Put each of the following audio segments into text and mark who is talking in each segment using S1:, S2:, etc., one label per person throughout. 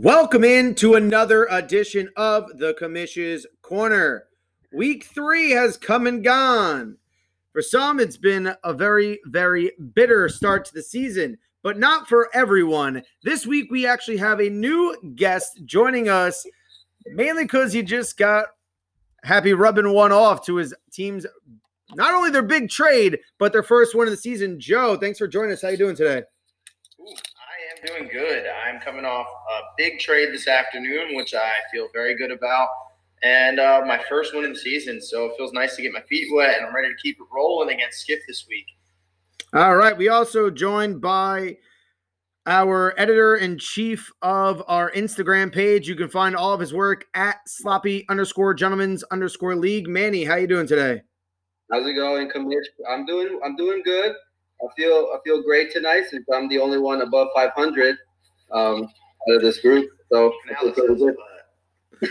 S1: Welcome in to another edition of the Commission's Corner. Week three has come and gone. For some, it's been a very, very bitter start to the season, but not for everyone. This week, we actually have a new guest joining us, mainly because he just got happy rubbing one off to his team's not only their big trade, but their first one of the season. Joe, thanks for joining us. How are you doing today?
S2: Ooh, I am doing good. I'm coming off a big trade this afternoon, which I feel very good about, and uh, my first win of the season. So it feels nice to get my feet wet, and I'm ready to keep it rolling against Skip this week.
S1: All right. We also joined by our editor in chief of our Instagram page. You can find all of his work at sloppy underscore gentlemen's underscore league. Manny, how you doing today?
S3: How's it going, Commish? I'm doing I'm doing good. I feel I feel great tonight since I'm the only one above 500 um, out of this group. So I feel pretty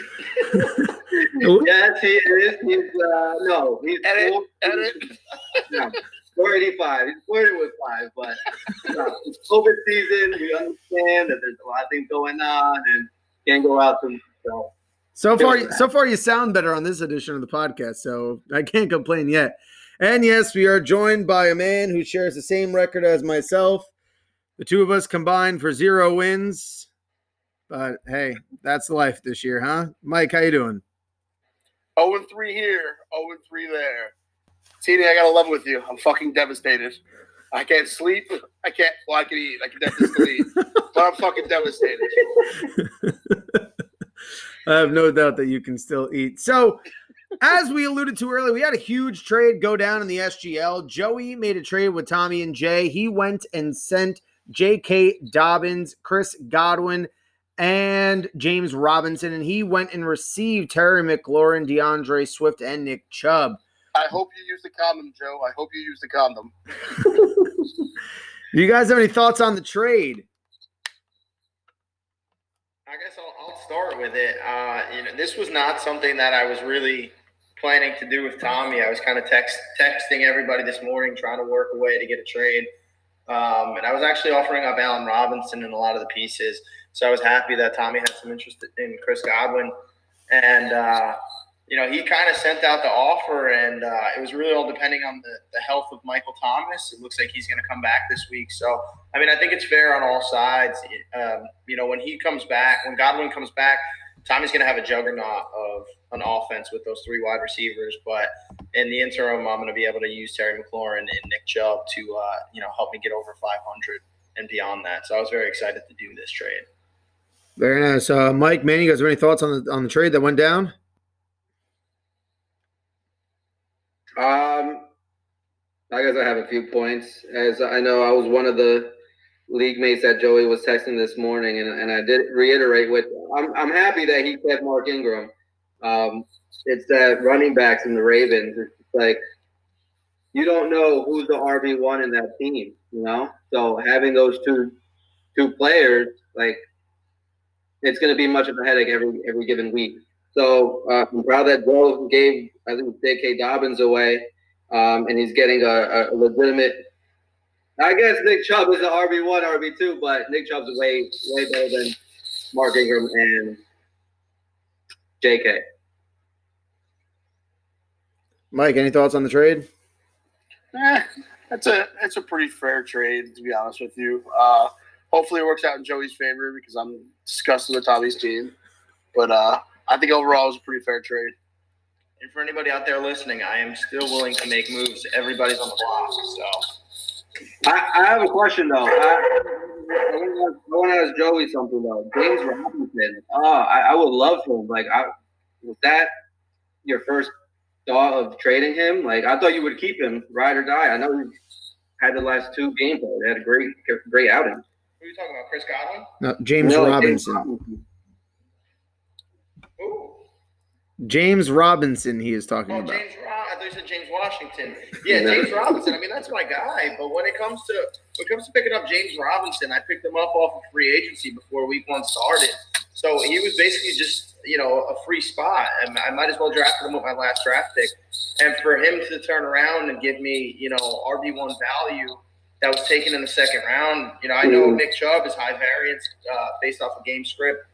S3: yes, he is. He's uh, no, he's
S2: Edit,
S3: four-
S2: edit.
S3: no, 485. He's flirting with five, but no, it's COVID season. We understand that there's a lot of things going on and can't go out to so
S1: So far, so far, you sound better on this edition of the podcast, so I can't complain yet. And yes, we are joined by a man who shares the same record as myself. The two of us combined for zero wins. But hey, that's life this year, huh? Mike, how you doing?
S4: 0 and 3 here, 0 and 3 there. Teeny, I gotta love with you. I'm fucking devastated. I can't sleep. I can't. Well, I can eat. I can definitely eat, but I'm fucking devastated.
S1: I have no doubt that you can still eat. So, as we alluded to earlier, we had a huge trade go down in the SGL. Joey made a trade with Tommy and Jay. He went and sent J.K. Dobbins, Chris Godwin, and James Robinson, and he went and received Terry McLaurin, DeAndre Swift, and Nick Chubb.
S4: I hope you use the condom, Joe. I hope you use the condom.
S1: Do you guys have any thoughts on the trade?
S2: I guess I'll, I'll start with it. Uh, you know, this was not something that I was really planning to do with Tommy. I was kind of text texting everybody this morning, trying to work a way to get a trade. Um, and I was actually offering up Allen Robinson in a lot of the pieces. So I was happy that Tommy had some interest in Chris Godwin. And, uh, you know, he kind of sent out the offer, and uh, it was really all depending on the, the health of Michael Thomas. It looks like he's going to come back this week. So, I mean, I think it's fair on all sides. Um, you know, when he comes back, when Godwin comes back, Tommy's going to have a juggernaut of an offense with those three wide receivers. But in the interim, I'm going to be able to use Terry McLaurin and Nick Chubb to, uh, you know, help me get over 500 and beyond that. So I was very excited to do this trade.
S1: Very nice. Uh, Mike, Manny, you guys have any thoughts on the on the trade that went down?
S3: Um, I guess I have a few points. As I know, I was one of the league mates that Joey was texting this morning, and, and I did reiterate with I'm I'm happy that he kept Mark Ingram. Um, it's that running backs in the Ravens. It's like you don't know who's the RB one in that team, you know. So having those two two players, like it's going to be much of a headache every every given week. So uh, I'm proud that Joe gave I think J.K. Dobbins away, um, and he's getting a, a legitimate. I guess Nick Chubb is the RB one, RB two, but Nick Chubb's way way better than Mark Ingram and J.K.
S1: Mike, any thoughts on the trade?
S4: Eh, that's a that's a pretty fair trade, to be honest with you. Uh, hopefully, it works out in Joey's favor because I'm disgusted with Tommy's team. But uh, I think overall it was a pretty fair trade.
S2: And for anybody out there listening, I am still willing to make moves. Everybody's on the block. So.
S3: I, I have a question though. I, I want to ask Joey something though. James Robinson. Oh, I, I would love him. Like, I was that your first thought of trading him? Like, I thought you would keep him, ride or die. I know he had the last two games. Though. They had a great, great outing.
S2: Who are you talking about? Chris Godwin?
S1: No, James
S3: No,
S1: Robinson.
S3: Robinson.
S1: James Robinson, he is talking
S2: Oh,
S1: about.
S2: James Rob. I thought you said James Washington. Yeah,
S3: No.
S2: James Robinson. I mean, that's my guy. But when it comes to when it comes to picking up James Robinson, I picked him up off of free agency before week one started. So he was basically just you know a free spot, and I might as well draft him with my last draft pick. And for him to turn around and give me you know RB one value that was taken in the second round. You know, I know Nick Chubb is high variance uh, based off of game script,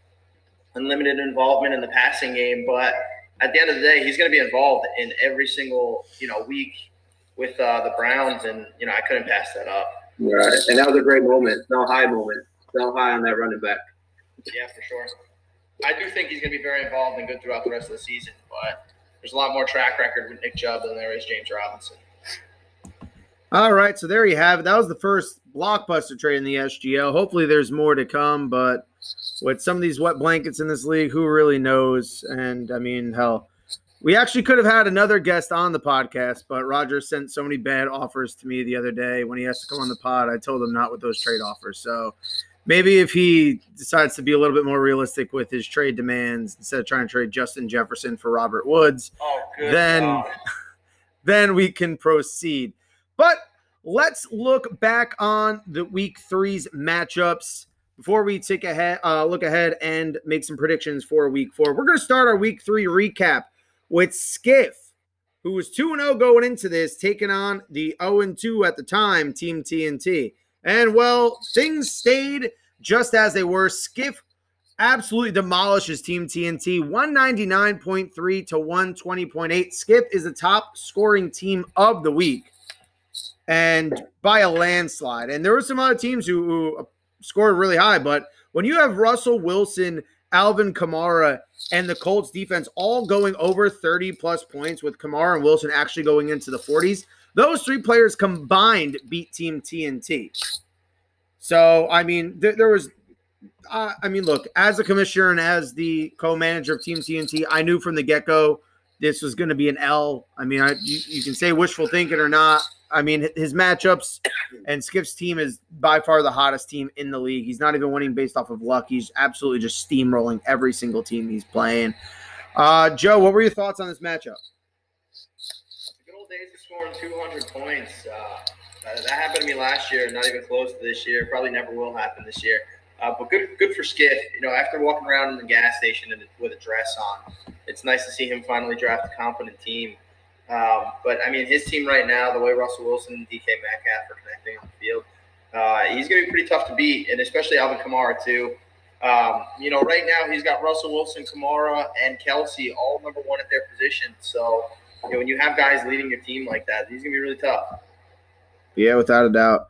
S2: unlimited involvement in the passing game, but at the end of the day, he's going to be involved in every single you know week with uh, the Browns, and you know I couldn't pass that up.
S3: Right, and that was a great moment. No high moment. No high on that running back.
S2: Yeah, for sure. I do think he's going to be very involved and good throughout the rest of the season, but there's a lot more track record with Nick Chubb than there is James Robinson.
S1: All right, so there you have it. That was the first blockbuster trade in the SGL. Hopefully, there's more to come, but with some of these wet blankets in this league, who really knows? And I mean, hell, we actually could have had another guest on the podcast, but Roger sent so many bad offers to me the other day when he has to come on the pod. I told him not with those trade offers. So maybe if he decides to be a little bit more realistic with his trade demands instead of trying to trade Justin Jefferson for Robert Woods,
S2: Oh,
S1: then
S2: God.
S1: then we can proceed. But let's look back on the week three's matchups before we take a he- uh, look ahead and make some predictions for week four. We're going to start our week three recap with Skiff, who was 2 0 going into this, taking on the 0 2 at the time, Team TNT. And well, things stayed just as they were. Skiff absolutely demolishes Team TNT 199.3 to 120.8. Skip is the top scoring team of the week and by a landslide. And there were some other teams who, who scored really high, but when you have Russell Wilson, Alvin Kamara, and the Colts defense all going over 30 plus points with Kamara and Wilson actually going into the 40s, those three players combined beat Team TNT. So, I mean, there, there was uh, I mean, look, as a commissioner and as the co-manager of Team TNT, I knew from the get-go this was going to be an L. I mean, I, you, you can say wishful thinking or not. I mean, his matchups and Skip's team is by far the hottest team in the league. He's not even winning based off of luck. He's absolutely just steamrolling every single team he's playing. Uh, Joe, what were your thoughts on this matchup?
S2: The good old days of scoring 200 points. Uh, that, that happened to me last year. Not even close to this year. Probably never will happen this year. Uh, but good, good for Skiff. You know, after walking around in the gas station with a dress on, it's nice to see him finally draft a competent team. Um, but I mean, his team right now, the way Russell Wilson and DK Metcalf are connecting on the field, uh, he's going to be pretty tough to beat, and especially Alvin Kamara too. Um, you know, right now he's got Russell Wilson, Kamara, and Kelce all number one at their position. So, you know, when you have guys leading your team like that, he's going to be really tough.
S1: Yeah, without a doubt.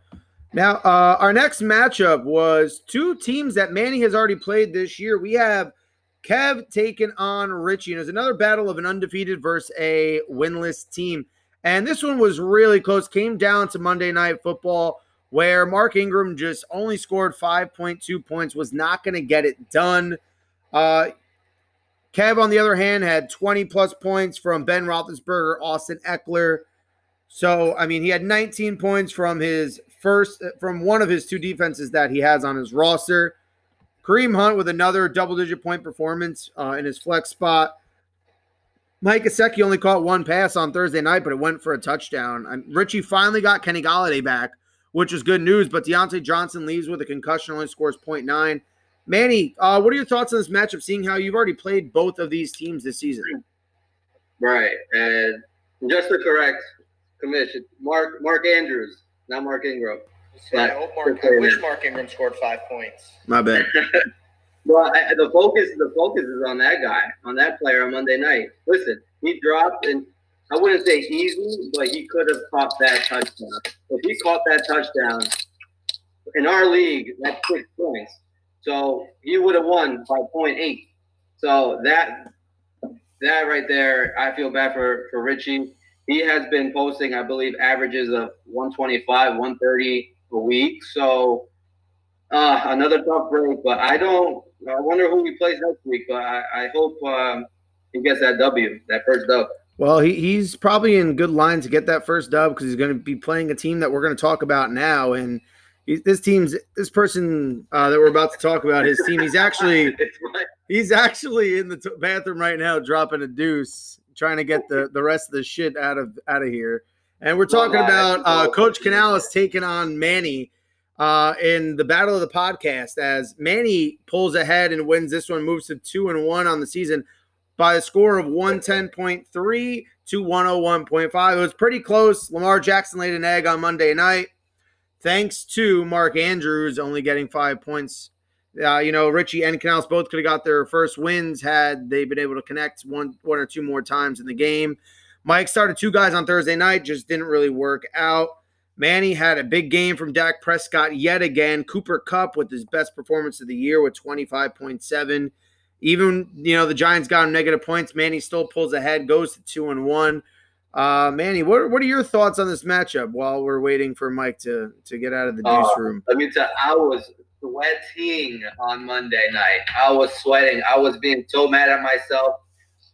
S1: Now, uh, our next matchup was two teams that Manny has already played this year. We have Kev taking on Richie, and it's another battle of an undefeated versus a winless team. And this one was really close. Came down to Monday Night Football, where Mark Ingram just only scored 5.2 points, was not going to get it done. Uh, Kev, on the other hand, had 20 plus points from Ben Roethlisberger, Austin Ekeler. So, I mean, he had 19 points from his first, from one of his two defenses that he has on his roster. Kareem Hunt with another double digit point performance uh, in his flex spot. Mike Gesicki only caught one pass on Thursday night, but it went for a touchdown. And Richie finally got Kenny Golladay back, which is good news. But Diontae Johnson leaves with a concussion, only scores 0.9. Manny, uh, what are your thoughts on this matchup, seeing how you've already played both of these teams this season?
S3: Right, and just to correct, commission Mark Mark Andrews, not Mark Ingram.
S2: So I hope Mark. I wish Mark Ingram scored five points.
S1: My bad.
S3: Well, I, the focus the focus is on that guy, on that player on Monday night. Listen, he dropped, and I wouldn't say easy, but he could have caught that touchdown. If he caught that touchdown in our league, that's six points. So he would have won by eight. So that that right there, I feel bad for for Richie. He has been posting, I believe, averages of 125, 130 a week. So uh, another tough break, but I don't. I wonder who he plays next week. But I, I hope um, he gets that W, that first dub.
S1: Well, he, he's probably in good line to get that first dub because he's going to be playing a team that we're going to talk about now. And he, this team's this person uh, that we're about to talk about, his team, he's actually he's actually in the t- bathroom right now, dropping a deuce, trying to get the the rest of the shit out of out of here. And we're talking about uh, Coach Canales taking on Manny uh, in the battle of the podcast as Manny pulls ahead and wins this one, moves to two and one on the season by a score of 110.3 to 101.5. It was pretty close. Lamar Jackson laid an egg on Monday night. thanks to Mark Andrews only getting five points. Uh, you know, Richie and Canales both could have got their first wins had they been able to connect one, one or two more times in the game. Mike started two guys on Thursday night, just didn't really work out. Manny had a big game from Dak Prescott yet again. Cooper Kupp with his best performance of the year with 25.7. Even, you know, the Giants got him negative points. Manny still pulls ahead, goes to two and one. Uh, Manny, what, what are your thoughts on this matchup while we're waiting for Mike to, to get out of the juice
S3: Uh,
S1: room?
S3: Let me tell you, I was sweating on Monday night. I was sweating. I was being so mad at myself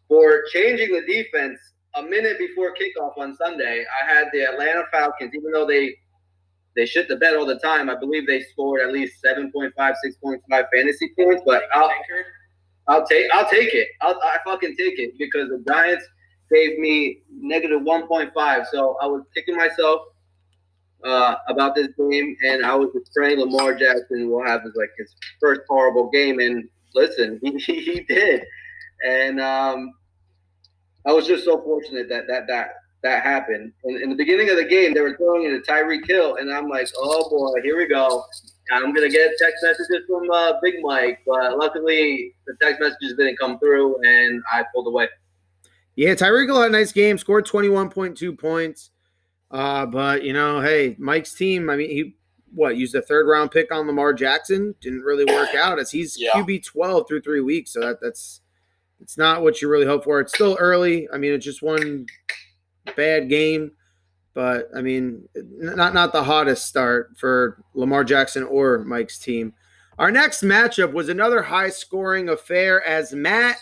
S3: for changing the defense a minute before kickoff on Sunday. I had the Atlanta Falcons, even though they they shit the bed all the time. I believe they scored at least 7.5, 6.5 fantasy points, but I'll, I'll take I'll take it. I'll I fucking take it because the Giants gave me negative one point five. So I was kicking myself uh, about this game, and I was praying Lamar Jackson will have his like his first horrible game. And listen, he, he did, and um, I was just so fortunate that that that that happened. And in the beginning of the game, they were throwing it to Tyreek Hill, and I'm like, oh boy, here we go. I'm gonna get text messages from uh, Big Mike, but luckily the text messages didn't come through, and I pulled away.
S1: Yeah, Tyreek Hill had a nice game, scored 21.2 points. Uh, but you know, hey, Mike's team, I mean, he what used a third round pick on Lamar Jackson. Didn't really work out as he's
S4: Yeah.
S1: QB 12 through three weeks. So that that's it's not what you really hope for. It's still early. I mean, it's just one bad game. But I mean, not not the hottest start for Lamar Jackson or Mike's team. Our next matchup was another high scoring affair as Matt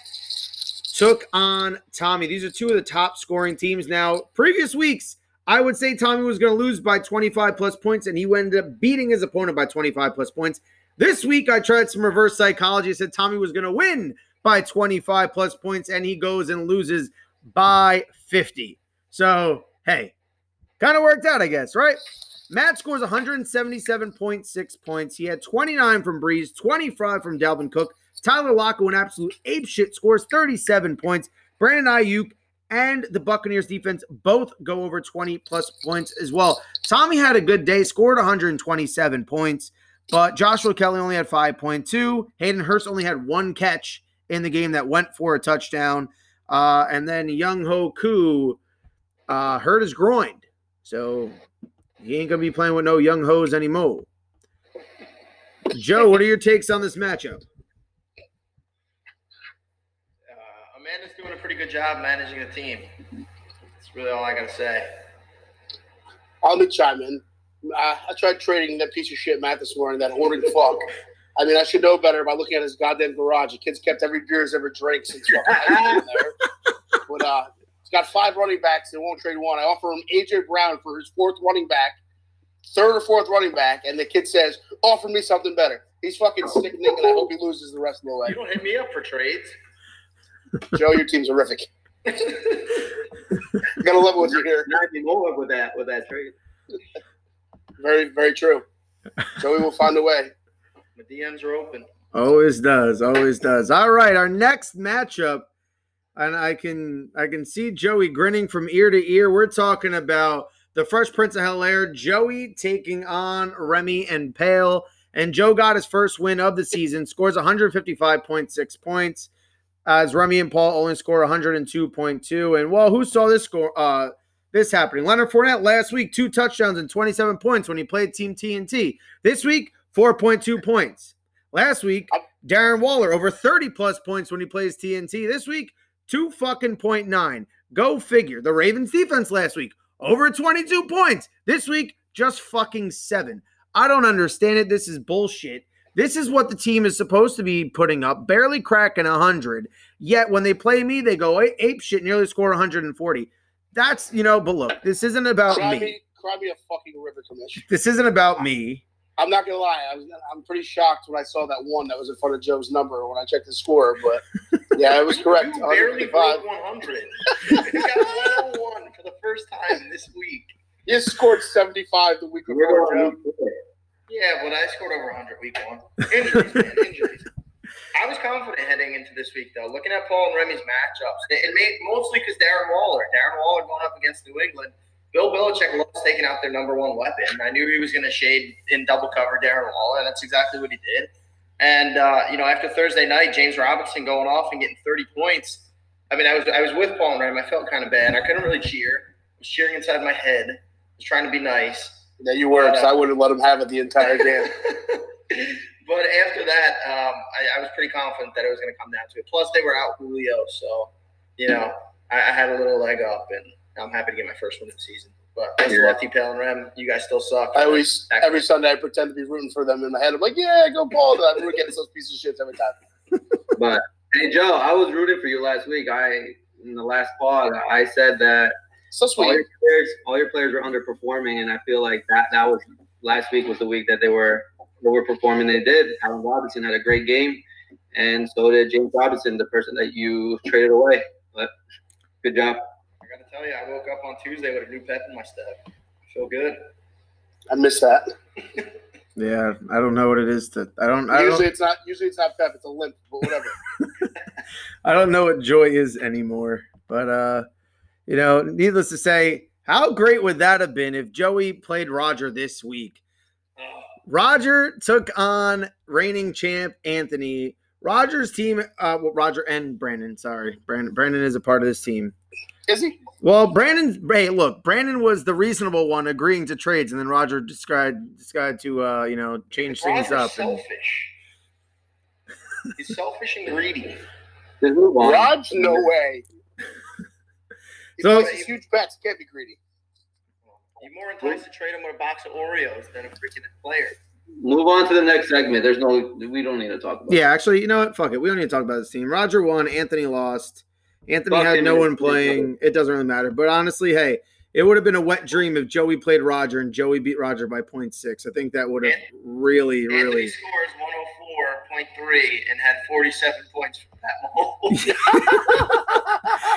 S1: took on Tommy. These are two of the top scoring teams. Now, previous weeks, I would say Tommy was going to lose by 25 plus points, and he ended up beating his opponent by 25 plus points. This week, I tried some reverse psychology. I said Tommy was going to win by 25 plus points, and he goes and loses by 50. So, hey, kind of worked out, I guess, right? Matt scores 177.6 points. He had 29 from Brees, 25 from Dalvin Cook. Tyler Lockett, an absolute ape shit, scores 37 points. Brandon Aiyuk and the Buccaneers defense both go over 20 plus points as well. Tommy had a good day, scored 127 points, but Joshua Kelley only had 5.2. Hayden Hurst only had one catch in the game that went for a touchdown. Uh, and then Younghoe Koo uh, hurt his groin. So he ain't going to be playing with no Young Hoes anymore. Joe, what are your takes on this matchup?
S2: Uh, Amanda's doing a pretty good job managing the team. That's really all I gotta say.
S4: I'll be chime in. Uh, I tried trading that piece of shit Matt this morning, that hoarding fuck. I mean, I should know better by looking at his goddamn garage. The kid's kept every beer he's ever drank since fucking high school in there. But uh, he's got five running backs and won't trade one. I offer him AJ Brown for his fourth running back, third or fourth running back, and the kid says, "Offer me something better." He's fucking sickening, and I hope he loses the rest of the way.
S2: You don't hit me up for trades.
S4: Joe, your team's horrific. Gotta love what you hear.
S3: Not anymore with that with that trade.
S4: Very, very true. Joey will find a way.
S2: My DMs are open.
S1: Always does, always does. All right, our next matchup, and I can I can see Joey grinning from ear to ear. We're talking about the Fresh Prince of Hell Air, Joey taking on Remy and Pale. And Joe got his first win of the season, scores 155.6 points. As Remy and Paul only score 102.2. And well, who saw this score? Uh, this happening. Leonard Fournette last week, two touchdowns and 27 points when he played Team TNT. This week, 4.2 points. Last week, Darren Waller over 30 plus points when he plays TNT. This week, two fucking point nine. Go figure. The Ravens defense last week, over 22 points. This week, just fucking seven. I don't understand it. This is bullshit. This is what the team is supposed to be putting up, barely cracking 100. Yet when they play me, they go ape shit, nearly score 140. That's, you know, but look, this isn't about
S4: Cry
S1: me.
S4: me, cry me a fucking river commission.
S1: This isn't about me.
S4: I'm not gonna lie. I was, I'm pretty shocked when I saw that one that was in front of Joe's number when I checked the score. But yeah, it was correct.
S2: You barely
S4: 155.
S2: broke 100. you got 101 for the first time this week.
S4: You scored 75 the week before, Joe.
S2: Yeah, but I scored over 100 week one. Injuries, man, injuries. I was confident heading into this week, though. Looking at Paul and Remy's matchups, it, it made mostly because Darren Waller. Darren Waller going up against New England. Bill Belichick loves taking out their number one weapon. I knew he was going to shade in double cover Darren Waller, and that's exactly what he did. And uh, you know, after Thursday night, James Robinson going off and getting 30 points. I mean, I was I was with Paul and Ram. I felt kind of bad. I couldn't really cheer. I was cheering inside my head. I was trying to be nice.
S4: Yeah, you were, because I wouldn't let him have it the entire game.
S2: but after that, um, I, I, was pretty confident that it was going to come down to it. Plus, they were out Julio, so you know, I, I, had a little leg up, and I'm happy to get my first win of the season. But thanks yeah. a lot, T-Pal and Rem. You guys still suck.
S4: I always, every Sunday, I pretend to be rooting for them in my head. I'm like, yeah, go Paul. I'm getting those pieces of shit every time.
S3: but hey, Joe, I was rooting for you last week. I in the last pod, I said that
S4: so.
S3: All your players, all your players were underperforming, and I feel like that that was last week was the week that they were they were performing. They did. Allen Robinson had a great game, and so did James Robinson, the person that you traded away. But good job.
S2: I got to tell you, I woke up on Tuesday with a new pep in my step. I feel good.
S4: I miss that.
S1: yeah, I don't know what it is to. I don't. I
S4: usually
S1: don't,
S4: it's not. Usually it's not pep. It's a limp, but whatever.
S1: I don't know what joy is anymore, but uh you know, needless to say, how great would that have been if Joey played Roger this week? Roger took on reigning champ Anthony. Roger's team, uh, well, Roger and Brandon. Sorry, Brandon. Brandon is a part of this team.
S4: Is he?
S1: Well, Brandon. Hey, look, Brandon was the reasonable one, agreeing to trades, and then Roger decided decided to, uh, you know, change things up.
S2: Selfish. And... He's selfish and greedy.
S4: Raj, no way. So he's huge bets. Can't be greedy.
S2: You're more enticed to trade him with a box of Oreos than a freaking player.
S3: Move on to the next segment. There's no, we don't need to talk about.
S1: Yeah, actually, you know what? Fuck it. We don't need to talk about this team. Roger won. Anthony lost. Anthony Fuck had no one playing. It doesn't really matter. But honestly, hey, it would have been a wet dream if Joey played Roger and Joey beat Roger by 0.6. I think that would have really,
S2: Anthony
S1: really.
S2: scores 104.3 and had 47 points from that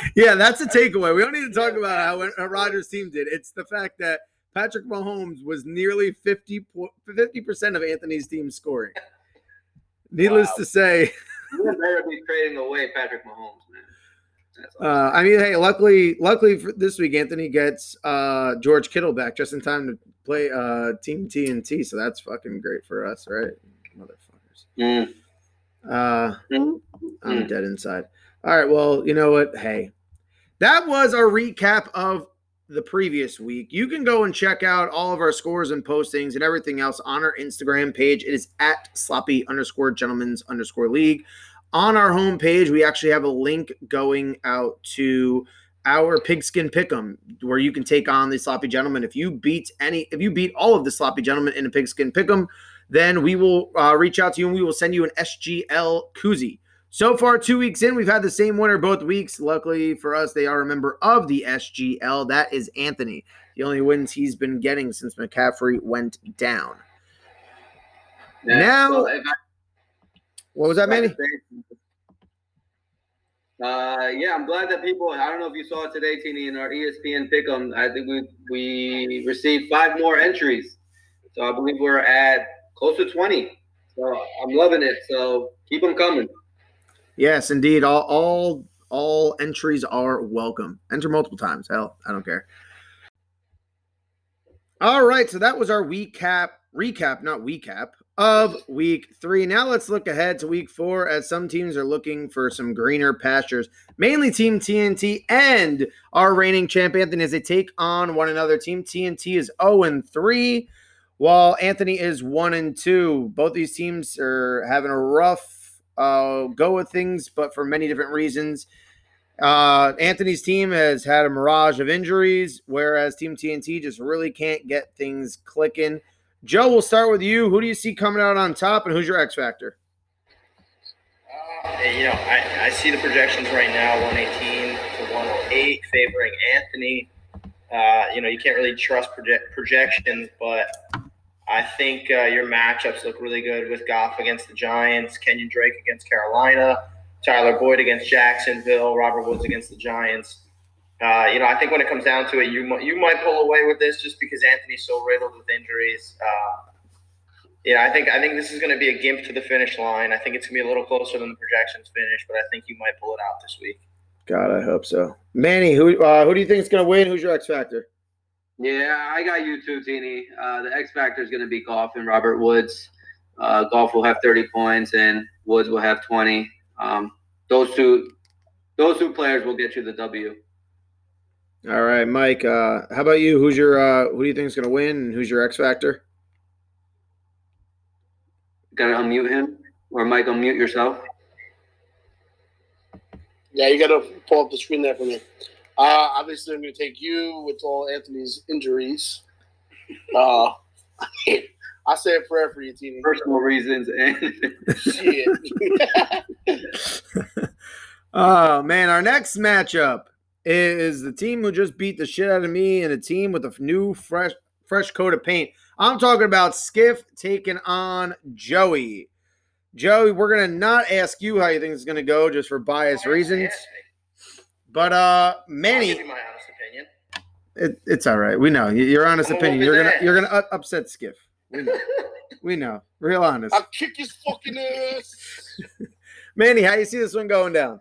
S1: yeah, that's a takeaway. We don't need to talk about how Rogers' uh, team did. It's the fact that Patrick Mahomes was nearly 50 percent of Anthony's team scoring. Needless wow. to say,
S3: better be trading away Patrick Mahomes, man.
S1: Uh, I mean, hey, luckily, luckily for this week, Anthony gets uh, George Kittle back just in time to play uh, Team TNT. So that's fucking great for us, right, motherfuckers? Mm. Uh, mm-hmm. I'm dead inside. All right, well, you know what? Hey, that was our recap of the previous week. You can go and check out all of our scores and postings and everything else on our Instagram page. It is at sloppy underscore gentlemen's underscore league on our homepage, we actually have a link going out to our pigskin pick'em where you can take on the sloppy gentleman. If you beat any, if you beat all of the sloppy gentlemen in a pigskin pick'em, then we will uh, reach out to you and we will send you an SGL koozie. So far, two weeks in, we've had the same winner both weeks. Luckily for us, they are a member of the SGL. That is Anthony. The only wins he's been getting since McCaffrey went down. Yeah, now, well, what was that, Manny?
S3: Uh, yeah, I'm glad that people. I don't know if you saw it today, Tini, in our ESPN pick'em. I think we we received five more entries, so I believe we're at close to 20. So I'm loving it. So keep them coming.
S1: Yes, indeed. All all all entries are welcome. Enter multiple times. Hell, I don't care. All right, so that was our recap. Recap, not recap of week three. Now let's look ahead to week four as some teams are looking for some greener pastures, mainly Team TNT and our reigning champ Anthony as they take on one another. Team TNT is 0 and 3, while Anthony is 1 and 2. Both these teams are having a rough uh, go with things, but for many different reasons. Uh, Anthony's team has had a mirage of injuries, whereas Team TNT just really can't get things clicking. Joe, we'll start with you. Who do you see coming out on top, and who's your X factor?
S2: Uh, you know, I, I see the projections right now 118 to 108 favoring Anthony. Uh, you know, you can't really trust project, projections, but I think uh, your matchups look really good with Goff against the Giants, Kenyon Drake against Carolina, Tyler Boyd against Jacksonville, Robert Woods against the Giants. Uh, you know, I think when it comes down to it, you you might pull away with this just because Anthony's so riddled with injuries. Uh, yeah, I think I think this is going to be a gimp to the finish line. I think it's going to be a little closer than the projections finish, but I think you might pull it out this week.
S1: God, I hope so. Manny, who uh, who do you think is going to win? Who's your X factor?
S3: Yeah, I got you too, Teeny. Uh, the X factor is going to be Goff and Robert Woods. Uh, Goff will have 30 points and Woods will have 20. Um, those two, those two players will get you the W.
S1: All right, Mike. Uh, how about you? Who's your uh, who do you think is going to win, and who's your X factor?
S3: Got to unmute him, or Mike, unmute yourself.
S4: Yeah, you got to pull up the screen there for me. Uh, obviously, I'm going to take you with all Anthony's injuries. Uh, I say a prayer for you, Teeny.
S3: Personal reasons and
S4: Shit.
S1: Oh man, our next matchup is the team who just beat the shit out of me and a team with a new fresh fresh coat of paint. I'm talking about Skiff taking on Joey. Joey, we're gonna not ask you how you think it's gonna go just for bias
S2: Don't
S1: reasons. But uh Manny,
S2: my honest opinion.
S1: it, it's all right. We know your honest
S2: I'm
S1: opinion. You're gonna
S2: ass.
S1: you're gonna upset Skiff. We know. we know. Real honest.
S4: I'll kick his fucking ass.
S1: Manny, how you see this one going down?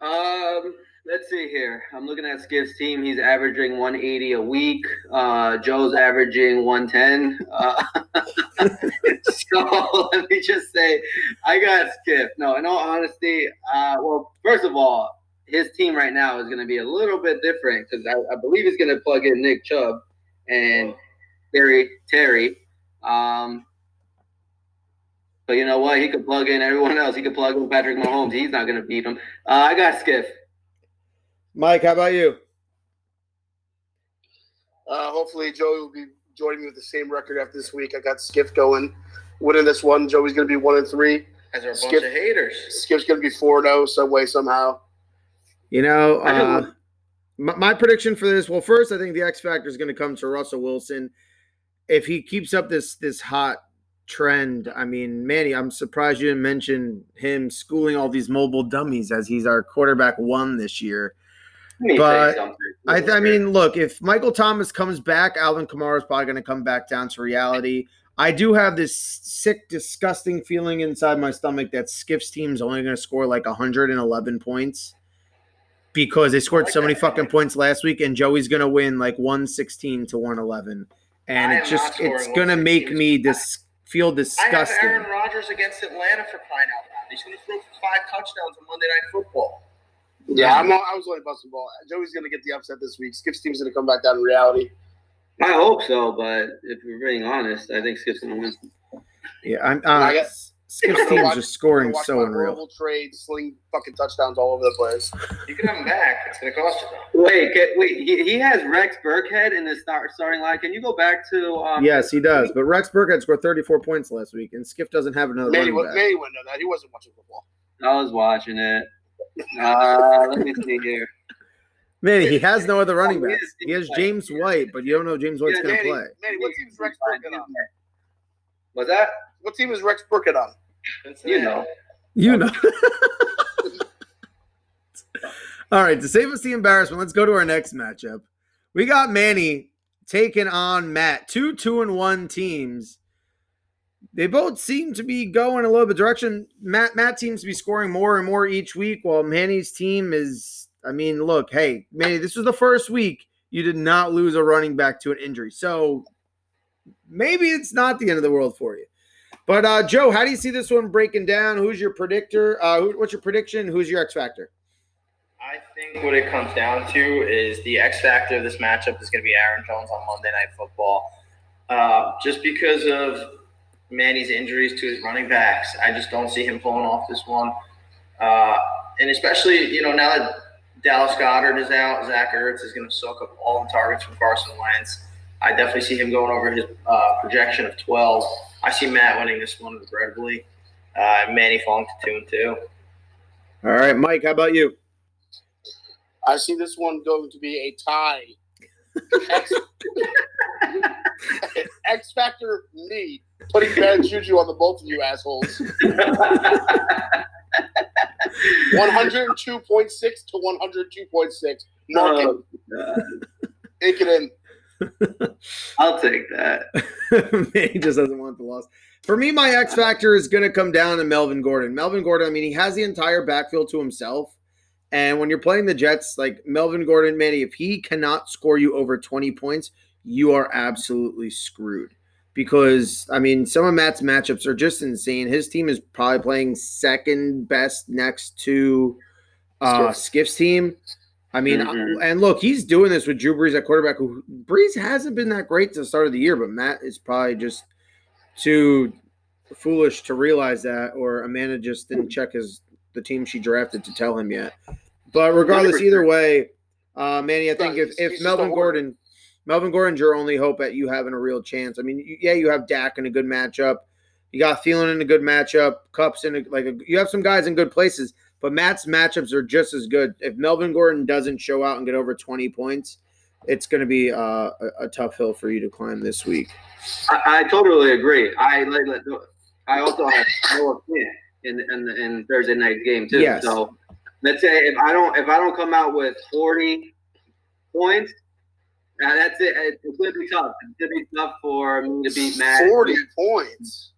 S3: Um, let's see here. I'm looking at Skip's team. He's averaging 180 a week. Uh, Joe's averaging 110. Uh, so let me just say, I got Skip. No, in all honesty, uh, well, first of all, his team right now is going to be a little bit different because I, I believe he's going to plug in Nick Chubb and Terry Terry. Um, but you know what? He could plug in everyone else. He could plug in Patrick Mahomes. He's not going to beat him. Uh, I got Skiff.
S1: Mike, how about you?
S4: Uh, hopefully, Joey will be joining me with the same record after this week. I got Skip going, winning this one. Joey's going to be one and three.
S2: As are a bunch of haters.
S4: Skip's going to be four zero some way somehow.
S1: You know, uh, my, my prediction for this. Well, first, I think the X factor is going to come to Russell Wilson. If he keeps up this this hot trend, I mean, Manny, I'm surprised you didn't mention him schooling all these mobile dummies as he's our quarterback one this year.
S3: Let me say
S1: But. I, th- I mean, look, if Michael Thomas comes back, Alvin Kamara is probably going to come back down to reality. I do have this sick, disgusting feeling inside my stomach that Skip's team's only going to score like 111 points because they scored
S2: like
S1: so many
S2: that.
S1: fucking points last week, and Joey's going to win like 116 to 111, and
S2: I
S1: it just it's going to make me dis- feel disgusted.
S2: I have. Aaron Rodgers against Atlanta for crying out loud. He's going to throw for five touchdowns on Monday Night Football.
S4: Yeah, I'm. I was only busting ball. Joey's going to get the upset this week. Skip's team's going to come back down to reality.
S3: I hope so, but if we're being honest, I think Skip's going to win.
S1: Yeah, I'm. Uh, Skip's
S4: I'm gonna
S1: team's just scoring so
S4: my
S1: unreal.
S4: trade, sling fucking touchdowns all over the place.
S2: You can have him back. It's going to cost you though.
S3: Wait, get, wait. He, he has Rex Burkhead in the start starting line. Can you go back to? Um,
S1: Yes, he does. But Rex Burkhead scored 34 points last week, and Skip doesn't have another
S4: Manny,
S1: running
S4: wa-
S1: back.
S4: Manny wouldn't know that. He wasn't watching football.
S3: I was watching it. Uh, let me see here.
S1: Manny, he has no other running
S3: Oh, he
S1: backs. He has James White, but you don't know James White's
S3: Yeah,
S1: going to play.
S4: Manny, what team is Rex Burkhead on?
S3: Was that?
S4: What team is Rex Burkhead on?
S3: You know.
S1: You know. All right, to save us the embarrassment, let's go to our next matchup. We got Manny taking on Matt. Two two and one teams. They both seem to be going a little bit direction. Matt Matt seems to be scoring more and more each week, while Manny's team is. I mean, look, hey, Manny, this was the first week you did not lose a running back to an injury, so maybe it's not the end of the world for you. But uh, Joe, how do you see this one breaking down? Who's your predictor? Uh, who, what's your prediction? Who's your X factor?
S2: I think what it comes down to is the X factor of this matchup is going to be Aaron Jones on Monday Night Football. Uh, just because of Manny's injuries to his running backs, I just don't see him pulling off this one. Uh, and especially, you know, now that Dallas Goedert is out, Zach Ertz is going to soak up all the targets from Carson Wentz. I definitely see him going over his uh, projection of 12. I see Matt winning this one regrettably. Uh, Manny falling to two and two.
S1: All right, Mike, how about you?
S4: I see this one going to be a tie. X, X Factor me putting bad juju on the both of you assholes. 102.6 to 102.6. Mark it.
S3: Oh, God.
S4: Ink it in.
S3: I'll take that.
S1: he just doesn't want the loss. For me, my X factor is going to come down to Melvin Gordon. Melvin Gordon, I mean, he has the entire backfield to himself. And when you're playing the Jets, like Melvin Gordon, Manny, if he cannot score you over 20 points, you are absolutely screwed. Because I mean, some of Matt's matchups are just insane. His team is probably playing second best next to uh Skiff's team. I mean,
S3: Mhm.
S1: and look, he's doing this with Drew Brees at quarterback. Who Brees hasn't been that great to the start of the year, but Matt is probably just too foolish to realize that, or Amanda just didn't check his the team she drafted to tell him yet. But regardless, either way, uh, Manny, I think if, if Melvin. Gordon, Melvin Gordon's your only hope at you having a real chance. I mean, yeah, you have Dak in a good matchup. You got Thielen in a good matchup. Cups in a, like a, you have some guys in good places, but Matt's matchups are just as good. If Melvin Gordon doesn't show out and get over twenty points, it's going to be uh, a, a tough hill for you to climb this week.
S3: I, I totally agree. I like. I also have Noah Fant in in in Thursday night's game too.
S1: Yes.
S3: So let's say if I don't if I don't come out with forty points, uh, that's it. It- It's gonna be tough. It's gonna be tough for me to beat Matt.
S4: Forty points.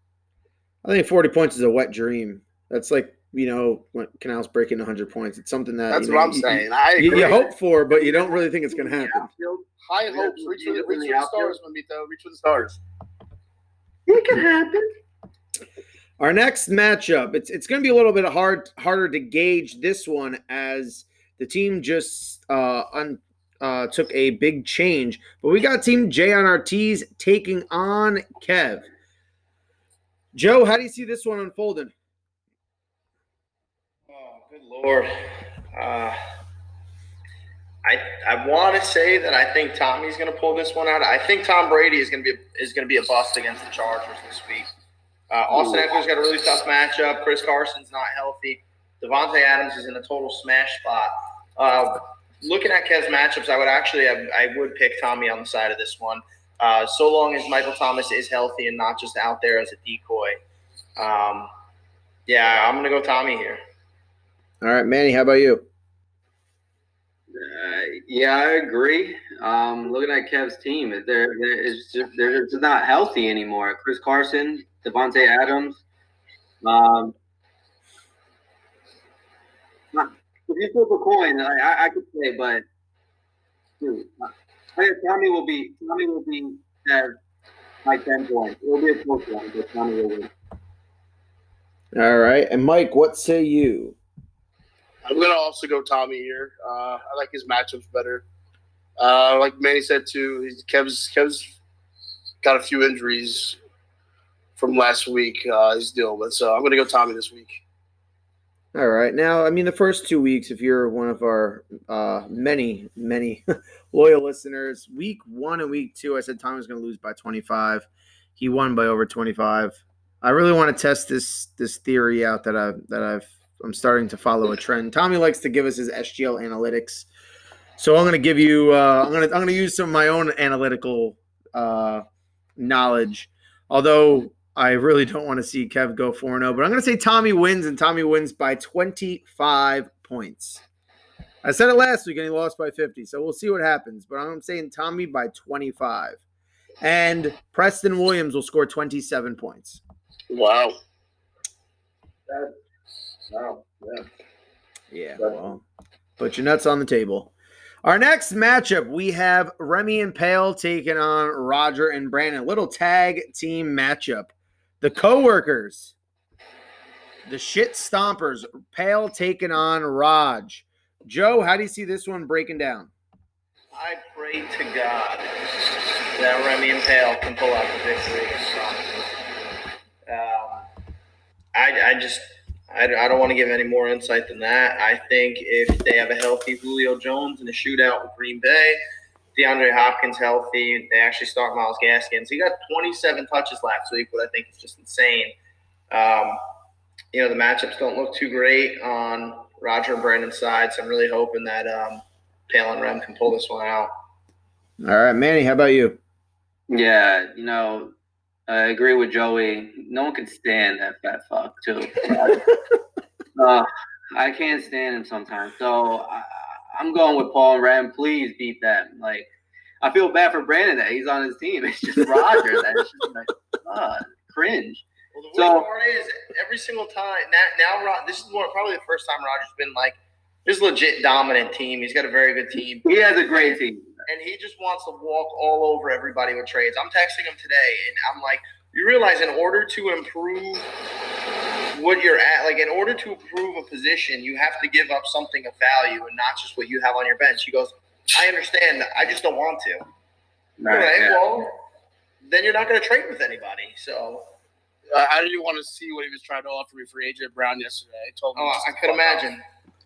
S1: I think 40 points is a wet dream. That's like, you know, when Canals breaking 100 points. It's something that
S4: That's
S1: you
S4: what I'm
S1: you-
S4: saying. I
S1: You,
S4: agree.
S1: you hope for, but you don't really think it's going to happen.
S3: Outfield,
S4: High hopes. Reach for the, reach for the stars, Mamito. Reach for the stars.
S3: It can happen.
S1: Our next matchup, it's it's going to be a little bit hard harder to gauge this one as the team just uh, un, uh, took a big change. But we got Team J on our tees taking on Kev. Joe, how do you see this one unfolding?
S2: Oh, good lord. Uh, I I want to say that I think Tommy's going to pull this one out. I think Tom Brady is going to be is going to be a bust against the Chargers this week. Uh, Austin Ekeler's got a really tough matchup. Chris Carson's not healthy. Davante Adams is in a total smash spot. Uh, looking at Kev's matchups, I would actually I, I would pick Tommy on the side of this one. Uh, so long as Michael Thomas is healthy and not just out there as a decoy. Um, yeah, I'm going to go Tommy here.
S1: All right, Manny, how about you?
S3: Uh, yeah, I agree. Um, looking at Kev's team, they're they're, it's just, they're just not healthy anymore. Chris Carson, Davante Adams. Um, not- if you flip a coin, I, I, I could say, but dude, I think Tommy will be Tommy will be at like ten points. It will be a close one, but Tommy will win.
S1: All right, and Mike, what say you?
S4: I'm gonna also go Tommy here. Uh, I like his matchups better. Uh, like Manny said too, he's, Kev's Kev's got a few injuries from last week. Uh, he's dealing with, so I'm gonna go Tommy this week.
S1: All right. Now, I mean, the first two weeks, if you're one of our uh, many, many loyal listeners, week one and week two, I said Tom was going to lose by 25. He won by over 25. I really want to test this this theory out that I that I've I'm starting to follow a trend. Tommy likes to give us his SGL analytics, so I'm going to give you uh, I'm going to I'm going to use some of my own analytical uh, knowledge. Although I really don't want to see Kev go 4 0, but I'm going to say Tommy wins, and Tommy wins by 25 points. I said it last week, and he lost by 50, so we'll see what happens. But I'm saying Tommy by 25. And Preston Williams will score 27 points.
S4: Wow.
S3: Wow. Yeah.
S1: Yeah, well, put your nuts on the table. Our next matchup, we have Remy and Pale taking on Roger and Brandon. Little tag team matchup. The co-workers, the shit stompers, Pale taking on Raj. Joe, how do you see this one breaking down?
S2: I pray to God that Remy and Pale can pull out the victory Um, I, I just, I, I don't want to give any more insight than that. I think if they have a healthy Julio Jones in a shootout with Green Bay, DeAndre Hopkins healthy, they actually start Myles Gaskins. He got 27 touches last week, but I think it's just insane. Um, you know, the matchups don't look too great on Roger and Brandon's side, so I'm really hoping that um, Pale and Rem can pull this one out.
S1: All right, Manny, how about you?
S3: Yeah, you know, I agree with Joey. No one can stand that fat fuck too. uh, I can't stand him sometimes. So I, I'm going with Paul and Ram. Please beat them. Like I feel bad for Brandon that he's on his team. It's just Roger that's just like uh, cringe.
S2: Well, the
S3: So-
S2: weird part is every single time now, now this is one, probably the first time Roger's been like this legit dominant team. He's got a very good team,
S3: He has a great team.
S2: and he just wants to walk all over everybody with trades. I'm texting him today, and I'm like, you realize in order to improve what you're at, like in order to improve a position, you have to give up something of value and not just what you have on your bench. He goes, I understand. I just don't want to.
S3: Right,
S2: All right,
S3: yeah.
S2: well, then you're not going to trade with anybody. So,
S4: Uh, I didn't want to see what he was trying to offer me for AJ Brown yesterday. I told him.
S2: oh, I could
S4: fuck
S2: imagine.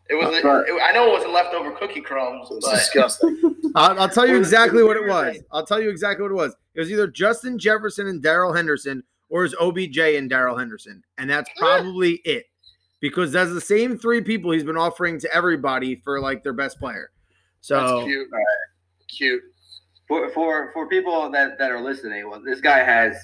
S2: It was.
S3: But-
S2: It, I know it wasn't leftover cookie crumbs,
S4: off. It's
S2: but
S4: disgusting.
S1: I'll, I'll tell you exactly what it was. I'll tell you exactly what it was. It was either Justin Jefferson and Darrell Henderson, or is OBJ and Darrell Henderson, and that's mm. probably it. Because that's the same three people he's been offering to everybody for like their best player. So
S4: That's cute. Cute.
S3: For for for people that that are listening, well, this guy has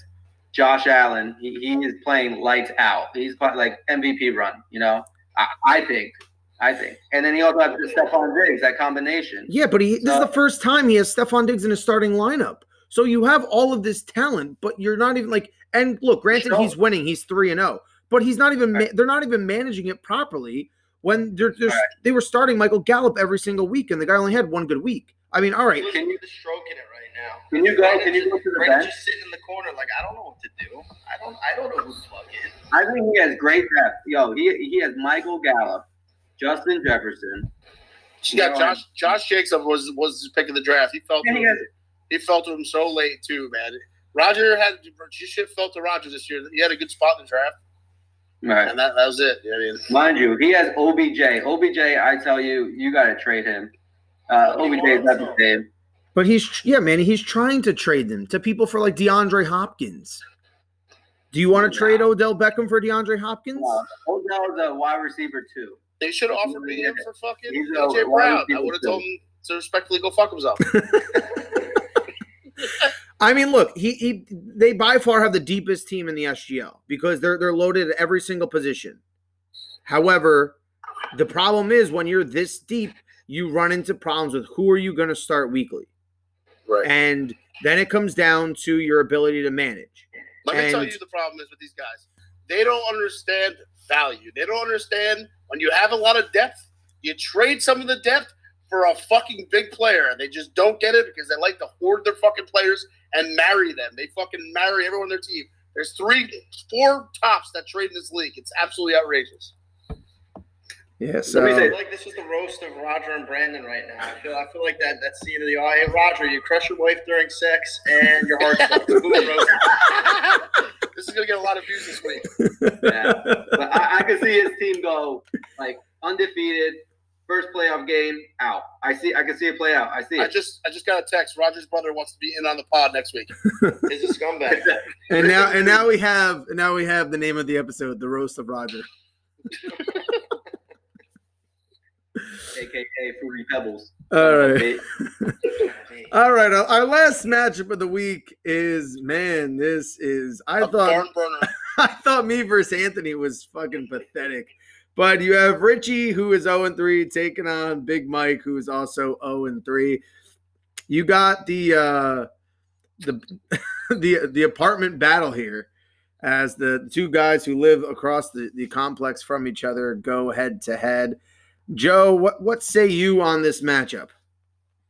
S3: Josh Allen. He, he is playing lights out. He's playing like MVP run. You know, I, I think. I think. And then he also has Stefon Diggs, that combination.
S1: Yeah, but he this is the first time he has Stefon Diggs in his starting lineup. So you have all of this talent, but you're not even like. And look, granted,
S3: Sure.
S1: he's winning. He's three and zero, but he's not even. Ma-
S3: Right.
S1: they're not even managing it properly. When they're, they're
S3: Right.
S1: they were starting Michael Gallup every single week, and the guy only had one good week. I mean, all right,
S3: Can you-
S2: just stroking it right now.
S3: Can you go? Can you go to the
S2: Brandon's
S3: bench?
S2: just sitting in the corner, like I don't know what to do. I don't. I don't know who's to plug in.
S3: I think he has great depth. Yo, he he has Michael Gallup, Justin Jefferson.
S4: She got Josh. Josh Jacobs was was his pick of the draft. He felt
S3: And he has
S4: he felt to him so late too, man. Roger had you should have felt to Roger this year. He had a good spot in the draft,
S3: right.
S4: and that, that was it. I mean,
S3: Mind you, he has OBJ. OBJ, I tell you, you got to trade him. Uh,
S2: He
S3: OBJ is not the
S2: wants
S3: same.
S1: but he's yeah, man, he's trying to trade them to people for like DeAndre Hopkins. Do you want to trade Odell Beckham for DeAndre Hopkins?
S3: Uh, Odell's a wide receiver too.
S4: they should have offered me him for fucking
S3: He's
S4: AJ Brown. I would have told him to respectfully go fuck himself.
S1: I mean, look, he, he they by far have the deepest team in the SGL because they're they're loaded at every single position. However, the problem is when you're this deep, you run into problems with who are you going to start weekly,
S4: right.
S1: and then it comes down to your ability to manage.
S4: Let me tell you the problem is with these guys. They don't understand value. They don't understand when you have a lot of depth, you trade some of the depth for a fucking big player. They just don't get it because they like to hoard their fucking players and marry them. They fucking marry everyone on their team. There's three, four tops that trade in this league. It's absolutely outrageous.
S1: Yeah,
S3: Let me
S1: so
S2: I
S3: say-
S2: like this is the roast of Roger and Brandon right now. I feel. I feel like that that scene of the oh, hey Roger, you crush your wife during sex and your heart stops. Boom, roast.
S4: this is gonna get a lot of views this week.
S3: Yeah. But I, I can see his team go like undefeated, first playoff game out. I see. I can see it play out. I see
S4: I
S3: it.
S4: just I just got a text. Roger's brother wants to be in on the pod next week.
S2: Is a scumbag.
S1: and now and now we have and now we have the name of the episode, the roast of Roger.
S3: AKA Fruity Pebbles.
S1: All right. All right, our- our last matchup of the week is man. This is I
S4: A
S1: thought
S4: barn burner.
S1: I thought me versus Anthony was fucking pathetic. But you have Richie, who is 0 3, taking on Big Mike, who is also 0 3. You got the uh the the the apartment battle here as the two guys who live across the, the complex from each other go head to head. Joe, what what say you on this matchup?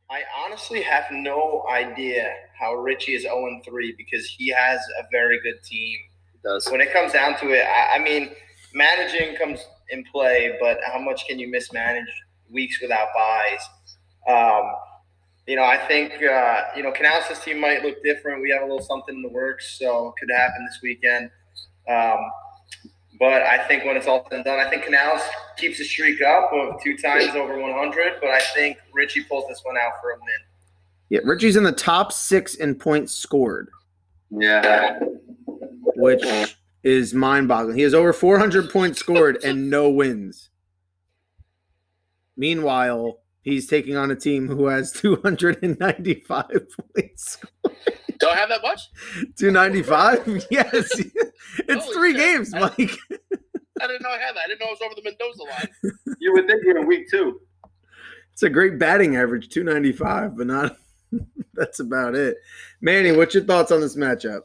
S2: I honestly have no idea how Richie is 0 3 because he has a very good team.
S4: does.
S2: When it comes down to it, I, I mean, managing comes in play, but how much can you mismanage weeks without buys? Um, you know, I think uh, you know Canales' team might look different. We have a little something in the works, so it could happen this weekend. Um, but I think when it's all said and done, I think Canales keeps the streak up of two times over 100. But I think Richie pulls this one out for a win.
S1: Yeah, Richie's in the top six in points scored.
S3: Yeah.
S1: which is mind-boggling. He has over 400 points scored and no wins. Meanwhile, he's taking on a team who has 295 points.
S4: Don't have that much?
S1: 295? Yes. It's
S4: Holy
S1: three
S4: shit.
S1: games, Mike.
S4: I didn't know I had that. I didn't know it was over the Mendoza line.
S3: You would think you're in week two.
S1: It's a great batting average, 295, but not that's about it. Manny, what's your thoughts on this matchup?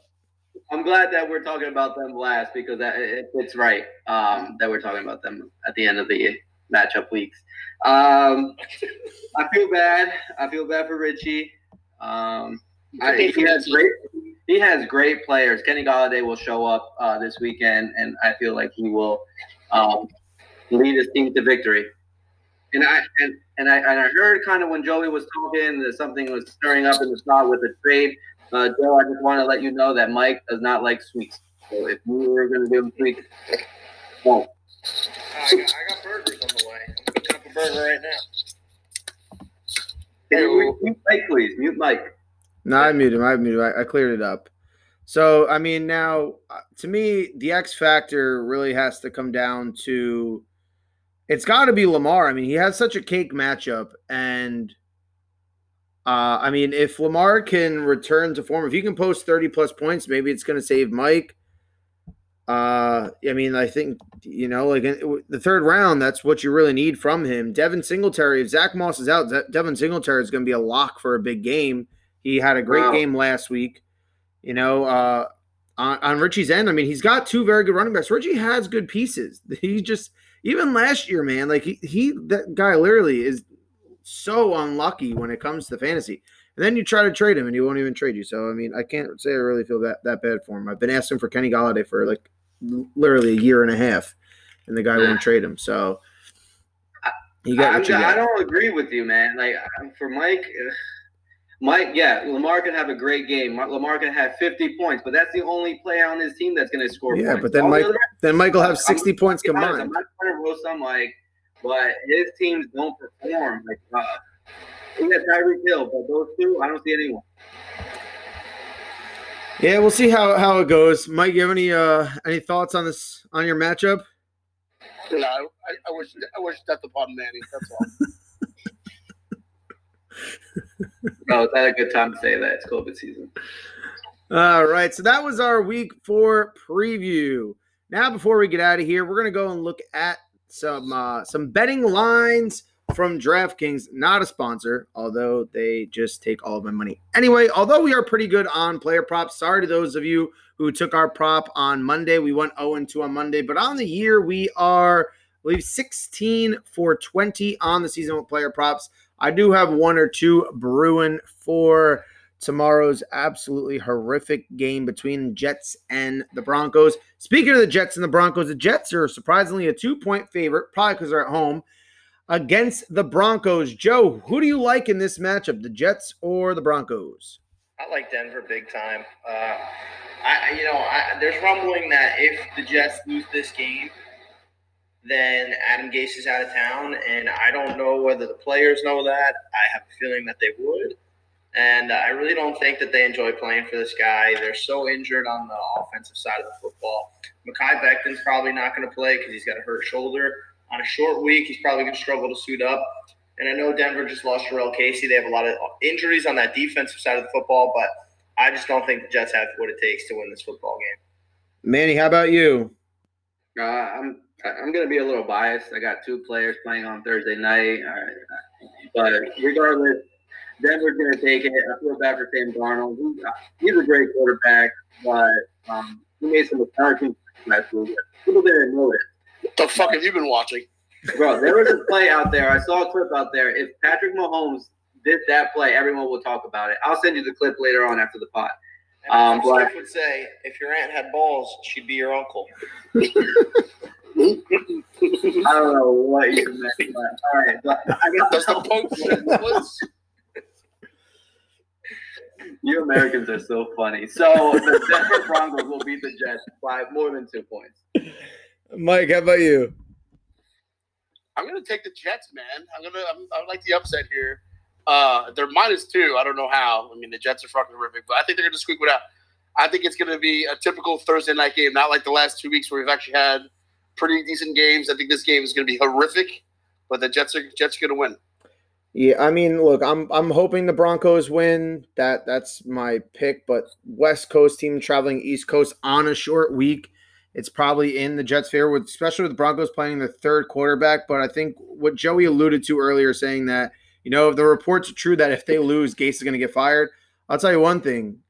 S3: I'm glad that we're talking about them last because that it, it's right um, that we're talking about them at the end of the matchup weeks. Um, I feel bad. I feel bad for Richie. Um, I, he has great. He has great players. Kenny Golladay will show up uh, this weekend, and I feel like he will um, lead his team to victory. And I and, and I and I heard kind of when Joey was talking that something was stirring up in the spot with the trade. Uh, Joe, I just want to let you know that Mike does not like sweets. So if you were going to give him sweets, won't.
S2: I got, I got burgers on the way. I'm cooking up a burger right now.
S3: Can you mute Mike, please? Mute Mike.
S1: No, I muted him. I muted him. I, I cleared it up. So, I mean, now uh, to me, the X factor really has to come down to it's got to be Lamar. I mean, he has such a cake matchup. And uh, I mean, if Lamar can return to form, if you can post 30 plus points, maybe it's going to save Mike. Uh, I mean, I think, you know, like the third round, that's what you really need from him. Devin Singletary, if Zach Moss is out, Devin Singletary is going to be a lock for a big game. He had a great wow. game last week. You know, uh, on, on Richie's end, I mean, he's got two very good running backs. Richie has good pieces. He just even last year, man, like he, he that guy literally is so unlucky when it comes to fantasy. And then you try to trade him and he won't even trade you. So I mean, I can't say I really feel that that bad for him. I've been asking for Kenny Golladay for like literally a year and a half, and the guy won't trade him. So
S3: you got. I, got. I don't agree with you, man. Like for Mike. Mike, yeah, Lamar can have a great game. Lamar can have 50 points, but that's the only player on his team that's going to score.
S1: Yeah,
S3: points.
S1: but then Mike, then Mike will have 60 I'm, points combined.
S3: I'm not trying to roast on Mike, but his teams don't perform. Like, uh, we got Tyreek Hill, but those two, I don't see anyone.
S1: Yeah, we'll see how, how it goes. Mike, you have any uh any thoughts on this on your matchup?
S4: No, I, I wish I wish death upon Manny. That's all.
S3: oh, it's not a good time to say that. It's COVID season.
S1: All right. So that was our week four preview. Now, before we get out of here, we're going to go and look at some uh, some betting lines from DraftKings. Not a sponsor, although they just take all of my money. Anyway, although we are pretty good on player props, sorry to those of you who took our prop on Monday. We went 0 2 on Monday, but on the year, we are, I believe, 16 for 20 on the season with player props. I do have one or two brewing for tomorrow's absolutely horrific game between Jets and the Broncos. Speaking of the Jets and the Broncos, the Jets are surprisingly a two point favorite, probably because they're at home against the Broncos. Joe, who do you like in this matchup, the Jets or the Broncos?
S2: I like Denver big time. Uh, I, you know, I, there's rumbling that if the Jets lose this game, then Adam Gase is out of town, and I don't know whether the players know that. I have a feeling that they would, and I really don't think that they enjoy playing for this guy. They're so injured on the offensive side of the football. Mekhi Becton's probably not going to play because he's got a hurt shoulder. On a short week, he's probably going to struggle to suit up. And I know Denver just lost Jurrell Casey. They have a lot of injuries on that defensive side of the football, but I just don't think the Jets have what it takes to win this football game.
S1: Manny, how about you?
S3: Uh, I'm I'm going to be a little biased. I got two players playing on Thursday night, but regardless, Denver's going to take it. I feel bad for Sam Darnold. He's a great quarterback, but um, he made some embarrassing last week. People didn't know it.
S4: What the fuck have you been watching?
S3: Bro, there was a play out there. I saw a clip out there. If Patrick Mahomes did that play, everyone will talk about it. I'll send you the clip later on after the pot.
S2: Um, but, would say, if your aunt had balls, she'd be your uncle.
S3: I don't know what you meant, but all right. But I guess the post You Americans are so funny. So the Denver Broncos will beat the Jets by more than two points.
S1: Mike, how about you?
S4: I'm gonna take the Jets, man. I'm gonna. I'm, I like the upset here. Uh, they're minus two. I don't know how. I mean, the Jets are fucking horrific, but I think they're gonna squeak it out. I think it's gonna be a typical Thursday night game, not like the last two weeks where we've actually had pretty decent games. I think this game is going to be horrific, but the Jets are Jets are going to win.
S1: Yeah, I mean, look, I'm I'm hoping the Broncos win. That that's my pick. But West Coast team traveling East Coast on a short week, it's probably in the Jets' favor, with especially with the Broncos playing the third quarterback. But I think what Joey alluded to earlier, saying that you know if the reports are true that if they lose, Gase is going to get fired. I'll tell you one thing: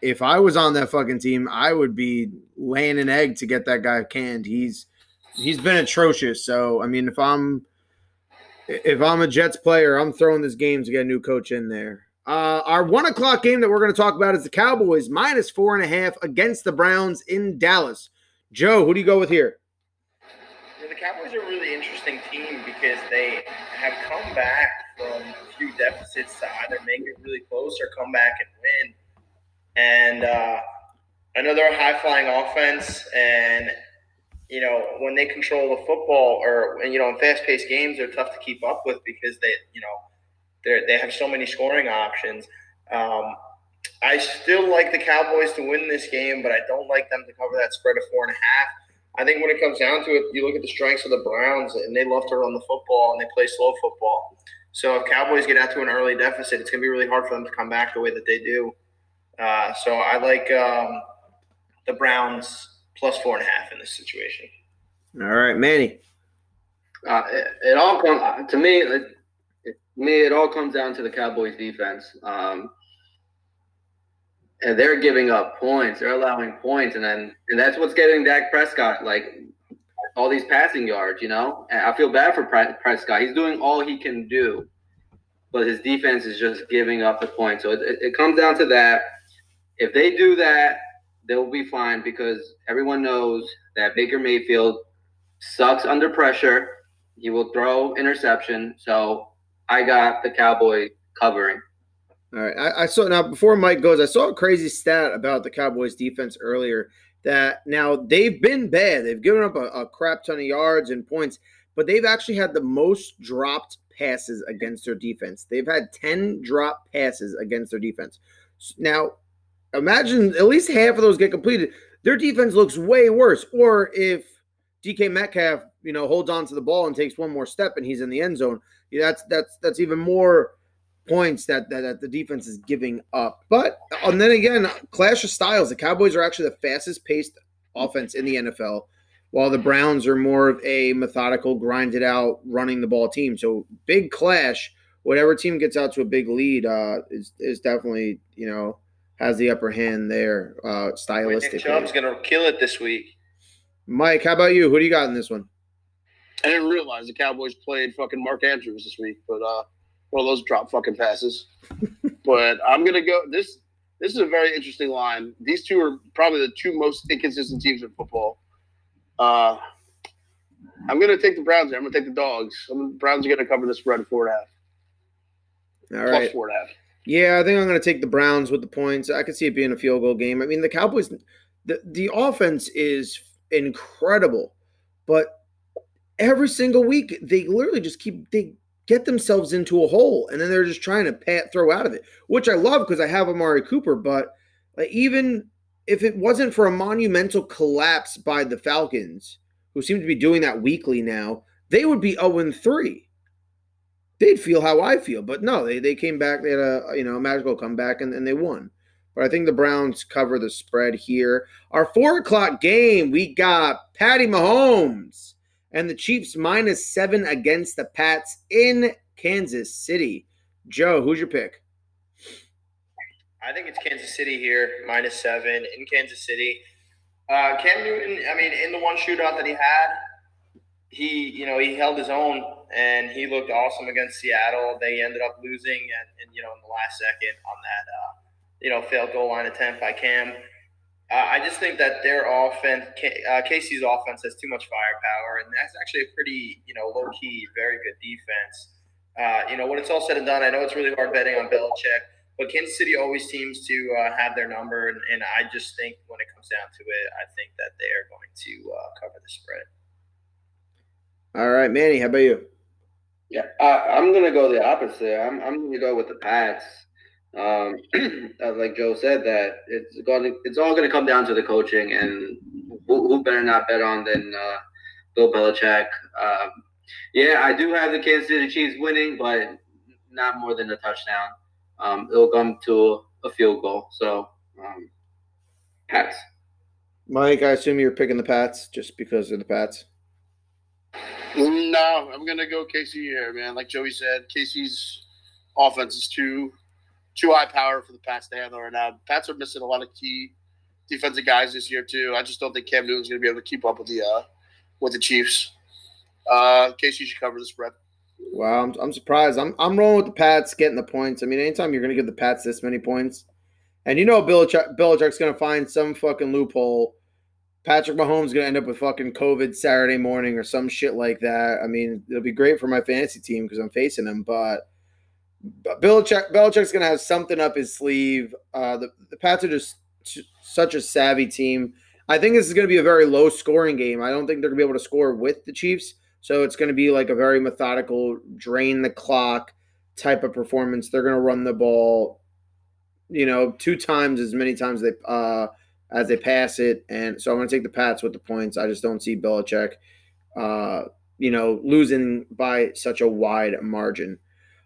S1: if I was on that fucking team, I would be laying an egg to get that guy canned. He's he's been atrocious. So I mean, if I'm If I'm a Jets player, I'm throwing this game to get a new coach in there. Uh, our one o'clock game that we're going to talk about is the Cowboys minus four and a half against the Browns in Dallas. Joe, who do you go with here?
S2: Yeah, the Cowboys are a really interesting team because they have come back from a few deficits to either make it really close or come back and win. And uh, I know they're a high flying offense, and you know when they control the football, or you know in fast paced games, they're tough to keep up with because they you know they they have so many scoring options. Um, I still like the Cowboys to win this game, but I don't like them to cover that spread of four and a half. I think when it comes down to it, you look at the strengths of the Browns, and they love to run the football and they play slow football. So if Cowboys get out to an early deficit, it's going to be really hard for them to come back the way that they do. Uh, so I like um, the Browns plus four and a half in this situation.
S1: All right, Manny.
S3: Uh, it, it all comes to me. It, it, me, it all comes down to the Cowboys' defense. Um, and they're giving up points. They're allowing points, and then and that's what's getting Dak Prescott like all these passing yards. You know, and I feel bad for Prescott. He's doing all he can do, but his defense is just giving up the points. So it, it, it comes down to that. If they do that, they'll be fine because everyone knows that Baker Mayfield sucks under pressure. He will throw interception. So I got the Cowboy covering.
S1: All right. I, I, saw now before Mike goes, I saw a crazy stat about the Cowboys defense earlier that now they've been bad. They've given up a, a crap ton of yards and points, but they've actually had the most dropped passes against their defense. They've had 10 drop passes against their defense. Now, imagine at least half of those get completed. Their defense looks way worse. Or if DK Metcalf, you know, holds on to the ball and takes one more step and he's in the end zone, that's that's that's even more points that, that, that the defense is giving up. But and then again, clash of styles. The Cowboys are actually the fastest paced offense in the NFL, while the Browns are more of a methodical, grinded out, running the ball team. So big clash. Whatever team gets out to a big lead uh, is is definitely you know has the upper hand there uh, stylistically. Nick
S2: Chubb's gonna kill it this week.
S1: Mike, how about you? Who do you got in this one?
S4: I didn't realize the Cowboys played fucking Mark Andrews this week, but uh, one of those drop fucking passes. but I'm gonna go. This this is a very interesting line. These two are probably the two most inconsistent teams in football. Uh, I'm gonna take the Browns. Here. I'm gonna take the dogs. I'm, Browns are gonna cover the spread four and a half.
S1: All right.
S4: Plus four and a half.
S1: Yeah, I think I'm going to take the Browns with the points. I could see it being a field goal game. I mean, the Cowboys, the, the offense is incredible, but every single week they literally just keep they get themselves into a hole, and then they're just trying to pat, throw out of it, which I love because I have Amari Cooper. But like, even if it wasn't for a monumental collapse by the Falcons, who seem to be doing that weekly now, they would be 0 3. They'd feel how I feel, but no, they, they came back. They had a you know a magical comeback and, and they won. But I think the Browns cover the spread here. Our four o'clock game, we got Patty Mahomes and the Chiefs minus seven against the Pats in Kansas City. Joe, who's your pick?
S2: I think it's Kansas City here, minus seven in Kansas City. Uh, Cam Newton, I mean, in the one shootout that he had, he, you know, he held his own and he looked awesome against Seattle. They ended up losing, and, and you know, in the last second on that, uh, you know, failed goal line attempt by Cam. Uh, I just think that their offense, uh, KC's offense, has too much firepower, and that's actually a pretty, you know, low key, very good defense. Uh, you know, when it's all said and done, I know it's really hard betting on Belichick, but Kansas City always seems to uh, have their number, and, and, I just think when it comes down to it, I think that they are going to uh, cover the spread.
S1: All right, Manny, how about you?
S3: Yeah, I, am gonna go the opposite. I'm I'm gonna go with the Pats. Um, like Joe said, that it's going it's all going to come down to the coaching, and who, who better not bet on than uh, Bill Belichick. Um, yeah, I do have the Kansas City Chiefs winning, but not more than a touchdown. Um, it'll come to a field goal. So, um, Pats.
S1: Mike, I assume you're picking the Pats just because of the Pats.
S4: No, I'm gonna go KC here, man. Like Joey said, KC's offense is too too high power for the Pats to handle right now. Pats are missing a lot of key defensive guys this year too. I just don't think Cam Newton's to be able to keep up with the uh, with the Chiefs. Uh, KC should cover the spread.
S1: Wow, I'm, I'm surprised. I'm I'm rolling with the Pats getting the points. I mean, anytime you're to give the Pats this many points, and you know Belichick, Belichick's to find some fucking loophole. Patrick Mahomes going to end up with fucking COVID Saturday morning or some shit like that. I mean, it'll be great for my fantasy team because I'm facing him, but, but Belichick, Belichick's going to have something up his sleeve. Uh, the, the Pats are just such a savvy team. I think this is going to be a very low scoring game. I don't think they're going to be able to score with the Chiefs. So it's going to be like a very methodical, drain the clock type of performance. They're going to run the ball, you know, two times as many times they uh, as they pass it, and so I'm going to take the Pats with the points. I just don't see Belichick, uh, you know, losing by such a wide margin.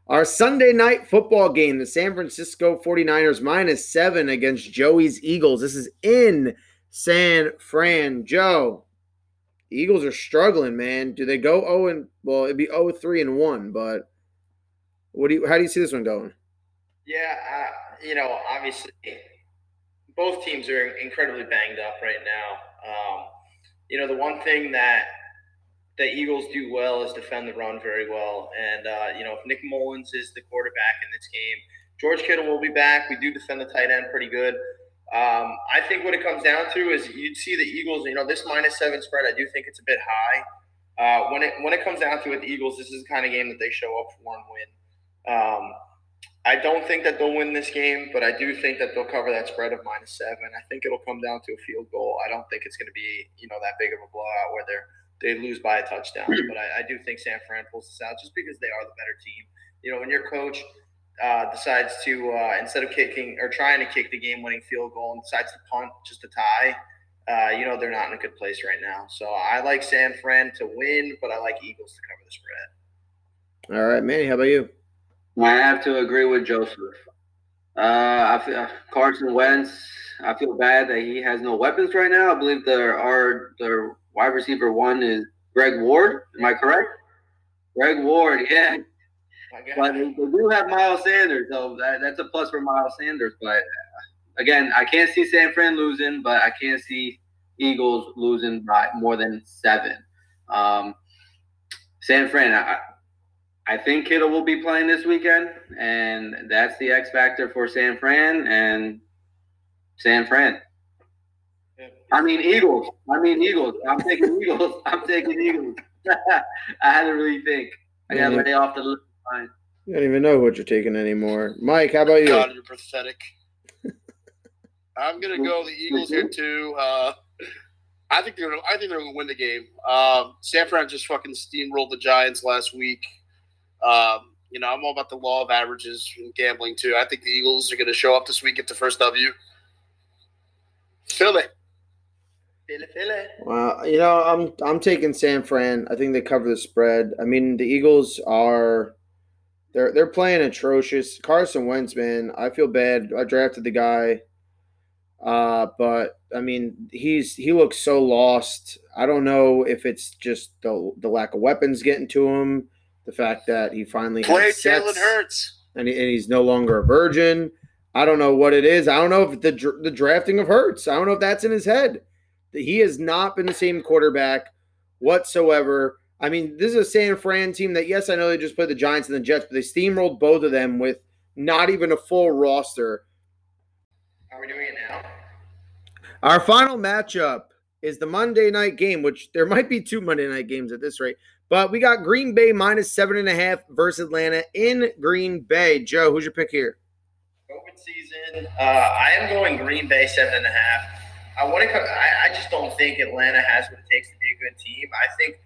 S1: Our Sunday night football game, the San Francisco 49ers minus seven against Joey's Eagles. This is in San Fran. Joe, Eagles are struggling, man. Do they go 0 and well, it'd be 0 3 and 1, but what do you how do you see this one going?
S2: Yeah, uh, you know, obviously both teams are incredibly banged up right now. Um, you know, the one thing that the Eagles do well is defend the run very well. And, uh, you know, if Nick Mullens is the quarterback in this game, George Kittle will be back. We do defend the tight end pretty good. Um, I think what it comes down to is you'd see the Eagles. You know, this minus seven spread, I do think it's a bit high. Uh, when it when it comes down to it, the Eagles, this is the kind of game that they show up for and win. Um, I don't think that they'll win this game, but I do think that they'll cover that spread of minus seven. I think it'll come down to a field goal. I don't think it's going to be you know that big of a blowout where they they lose by a touchdown. But I, I do think San Fran pulls this out just because they are the better team. You know, when your coach uh, decides to uh, instead of kicking or trying to kick the game-winning field goal and decides to punt just to tie, uh, you know they're not in a good place right now. So I like San Fran to win, but I like Eagles to cover the spread.
S1: All right, Manny, how about you?
S3: I have to agree with Joseph. Uh, I feel Carson Wentz. I feel bad that he has no weapons right now. I believe there are the wide receiver one is Greg Ward. Am I correct? Greg Ward, yeah. But they, do have Miles Sanders, so that, that's a plus for Miles Sanders. But uh, again, I can't see San Fran losing, but I can't see Eagles losing by more than seven. Um, San Fran, I, I think Kittle will be playing this weekend, and that's the X factor for San Fran and San Fran. I mean Eagles. I mean Eagles. I'm taking Eagles. I'm taking Eagles. I had to really think. I got to lay off the
S1: line. You don't even know what you're taking anymore. Mike, how about you?
S4: God, you're pathetic. I'm gonna go the Eagles here too. Uh, I think they're. I think they're gonna win the game. Um, San Fran just fucking steamrolled the Giants last week. Um, you know, I'm all about the law of averages and gambling too. I think the Eagles are gonna show up this week, get the first W. Philly.
S2: Philly, Philly.
S1: Well, you know, I'm I'm taking San Fran. I think they cover the spread. I mean, the Eagles are they're they're playing atrocious. Carson Wentz, man, I feel bad. I drafted the guy, uh, but I mean, he's he looks so lost. I don't know if it's just the the lack of weapons getting to him, the fact that he finally
S4: play Jalen Hurts,
S1: and, he, and he's no longer a virgin. I don't know what it is. I don't know if the the drafting of Hurts. I don't know if that's in his head. He has not been the same quarterback whatsoever. I mean, this is a San Fran team that, yes, I know they just played the Giants and the Jets, but they steamrolled both of them with not even a full roster.
S2: Are we doing it now?
S1: Our final matchup is the Monday night game, which there might be two Monday night games at this rate. But we got Green Bay minus seven and a half versus Atlanta in Green Bay. Joe, who's your pick here?
S2: COVID season. Uh, I am going Green Bay seven and a half. I want to. I, I just don't think Atlanta has what it takes to be a good team. I think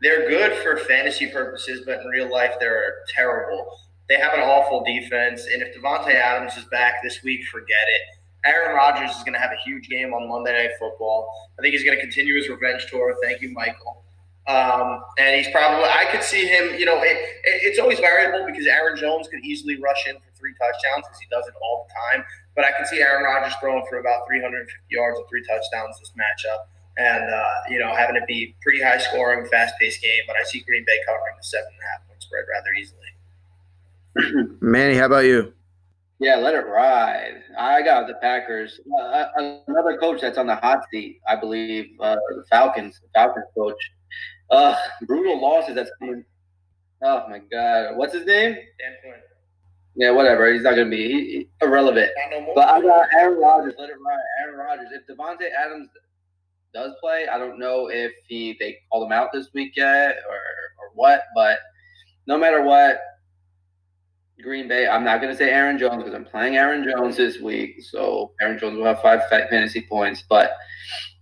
S2: they're good for fantasy purposes, but in real life, they're terrible. They have an awful defense, and if Davante Adams is back this week, forget it. Aaron Rodgers is going to have a huge game on Monday Night Football. I think he's going to continue his revenge tour. Thank you, Michael. Um, and he's probably, I could see him, you know, it, it, it's always variable because Aaron Jones could easily rush in for three touchdowns because he does it all the time. But I could see Aaron Rodgers throwing for about 350 yards and three touchdowns this matchup and uh, you know having it be pretty high scoring, fast paced game. But I see Green Bay covering the seven and a half point spread rather
S1: easily. Manny, how about you?
S3: Yeah, let it ride. I got the Packers. Uh, uh another coach that's on the hot seat, I believe, uh, the Falcons, the Falcons coach. Uh, brutal losses that's coming. Oh my God, what's his name?
S2: Dan Quinn.
S3: Yeah, whatever. He's not gonna be he, he- irrelevant.
S2: No.
S3: But I got Aaron Rodgers. Let it ride. Aaron Rodgers. If Davante Adams does play, I don't know if he they called him out this week yet or or what. But no matter what, Green Bay. I'm not gonna say Aaron Jones because I'm playing Aaron Jones this week. So Aaron Jones will have five fantasy points. But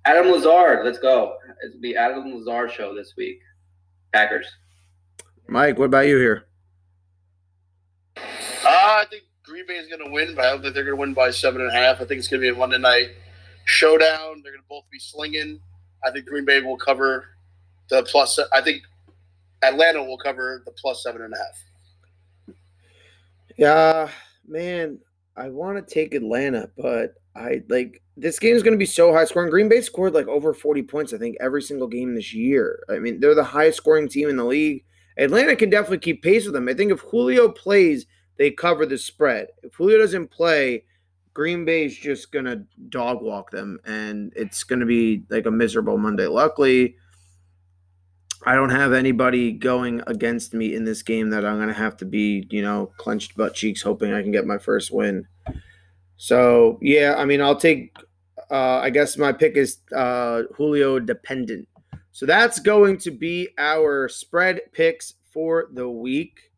S3: Adam Lazard, let's go. It'll be Adam Lazard show this week. Packers.
S1: Mike, what about you here?
S4: Uh, I think Green Bay is going to win, but I don't think they're going to win by seven and a half. I think it's going to be a Monday night showdown. They're going to both be slinging. I think Green Bay will cover the plus. I think Atlanta will cover the plus seven and a half.
S1: Yeah, man, I want to take Atlanta, but I like this game is going to be so high scoring. Green Bay scored like over 40 points, I think, every single game this year. I mean, they're the highest scoring team in the league. Atlanta can definitely keep pace with them. I think if Julio plays, they cover the spread. If Julio doesn't play, Green Bay's just going to dog walk them, and it's going to be like a miserable Monday. Luckily, I don't have anybody going against me in this game that I'm going to have to be, you know, clenched butt cheeks hoping I can get my first win. So, yeah, I mean, I'll take, uh, I guess my pick is uh, Julio dependent. So that's going to be our spread picks for the week.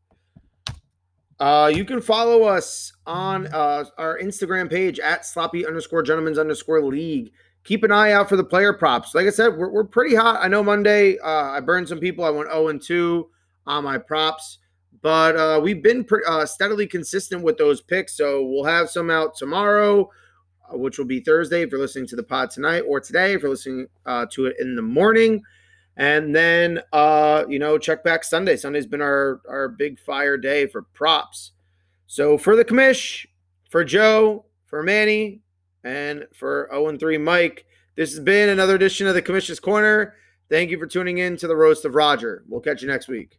S1: Uh, you can follow us on uh, our Instagram page at sloppy underscore gentlemen's underscore league keep an eye out for the player props. Like I said, we're, we're pretty hot. I know Monday uh, I burned some people. I went 0 and 2 on my props, but uh, we've been pre- uh, steadily consistent with those picks. So we'll have some out tomorrow, uh, which will be Thursday if you're listening to the pod tonight, or today if you're listening uh, to it in the morning. And then, uh, you know, check back Sunday. Sunday's been our, our big fire day for props. So for the commish, for Joe, for Manny, and for 0 and 3 Mike. This has been another edition of the Commissioner's Corner. Thank you for tuning in to the Roast of Roger. We'll catch you next week.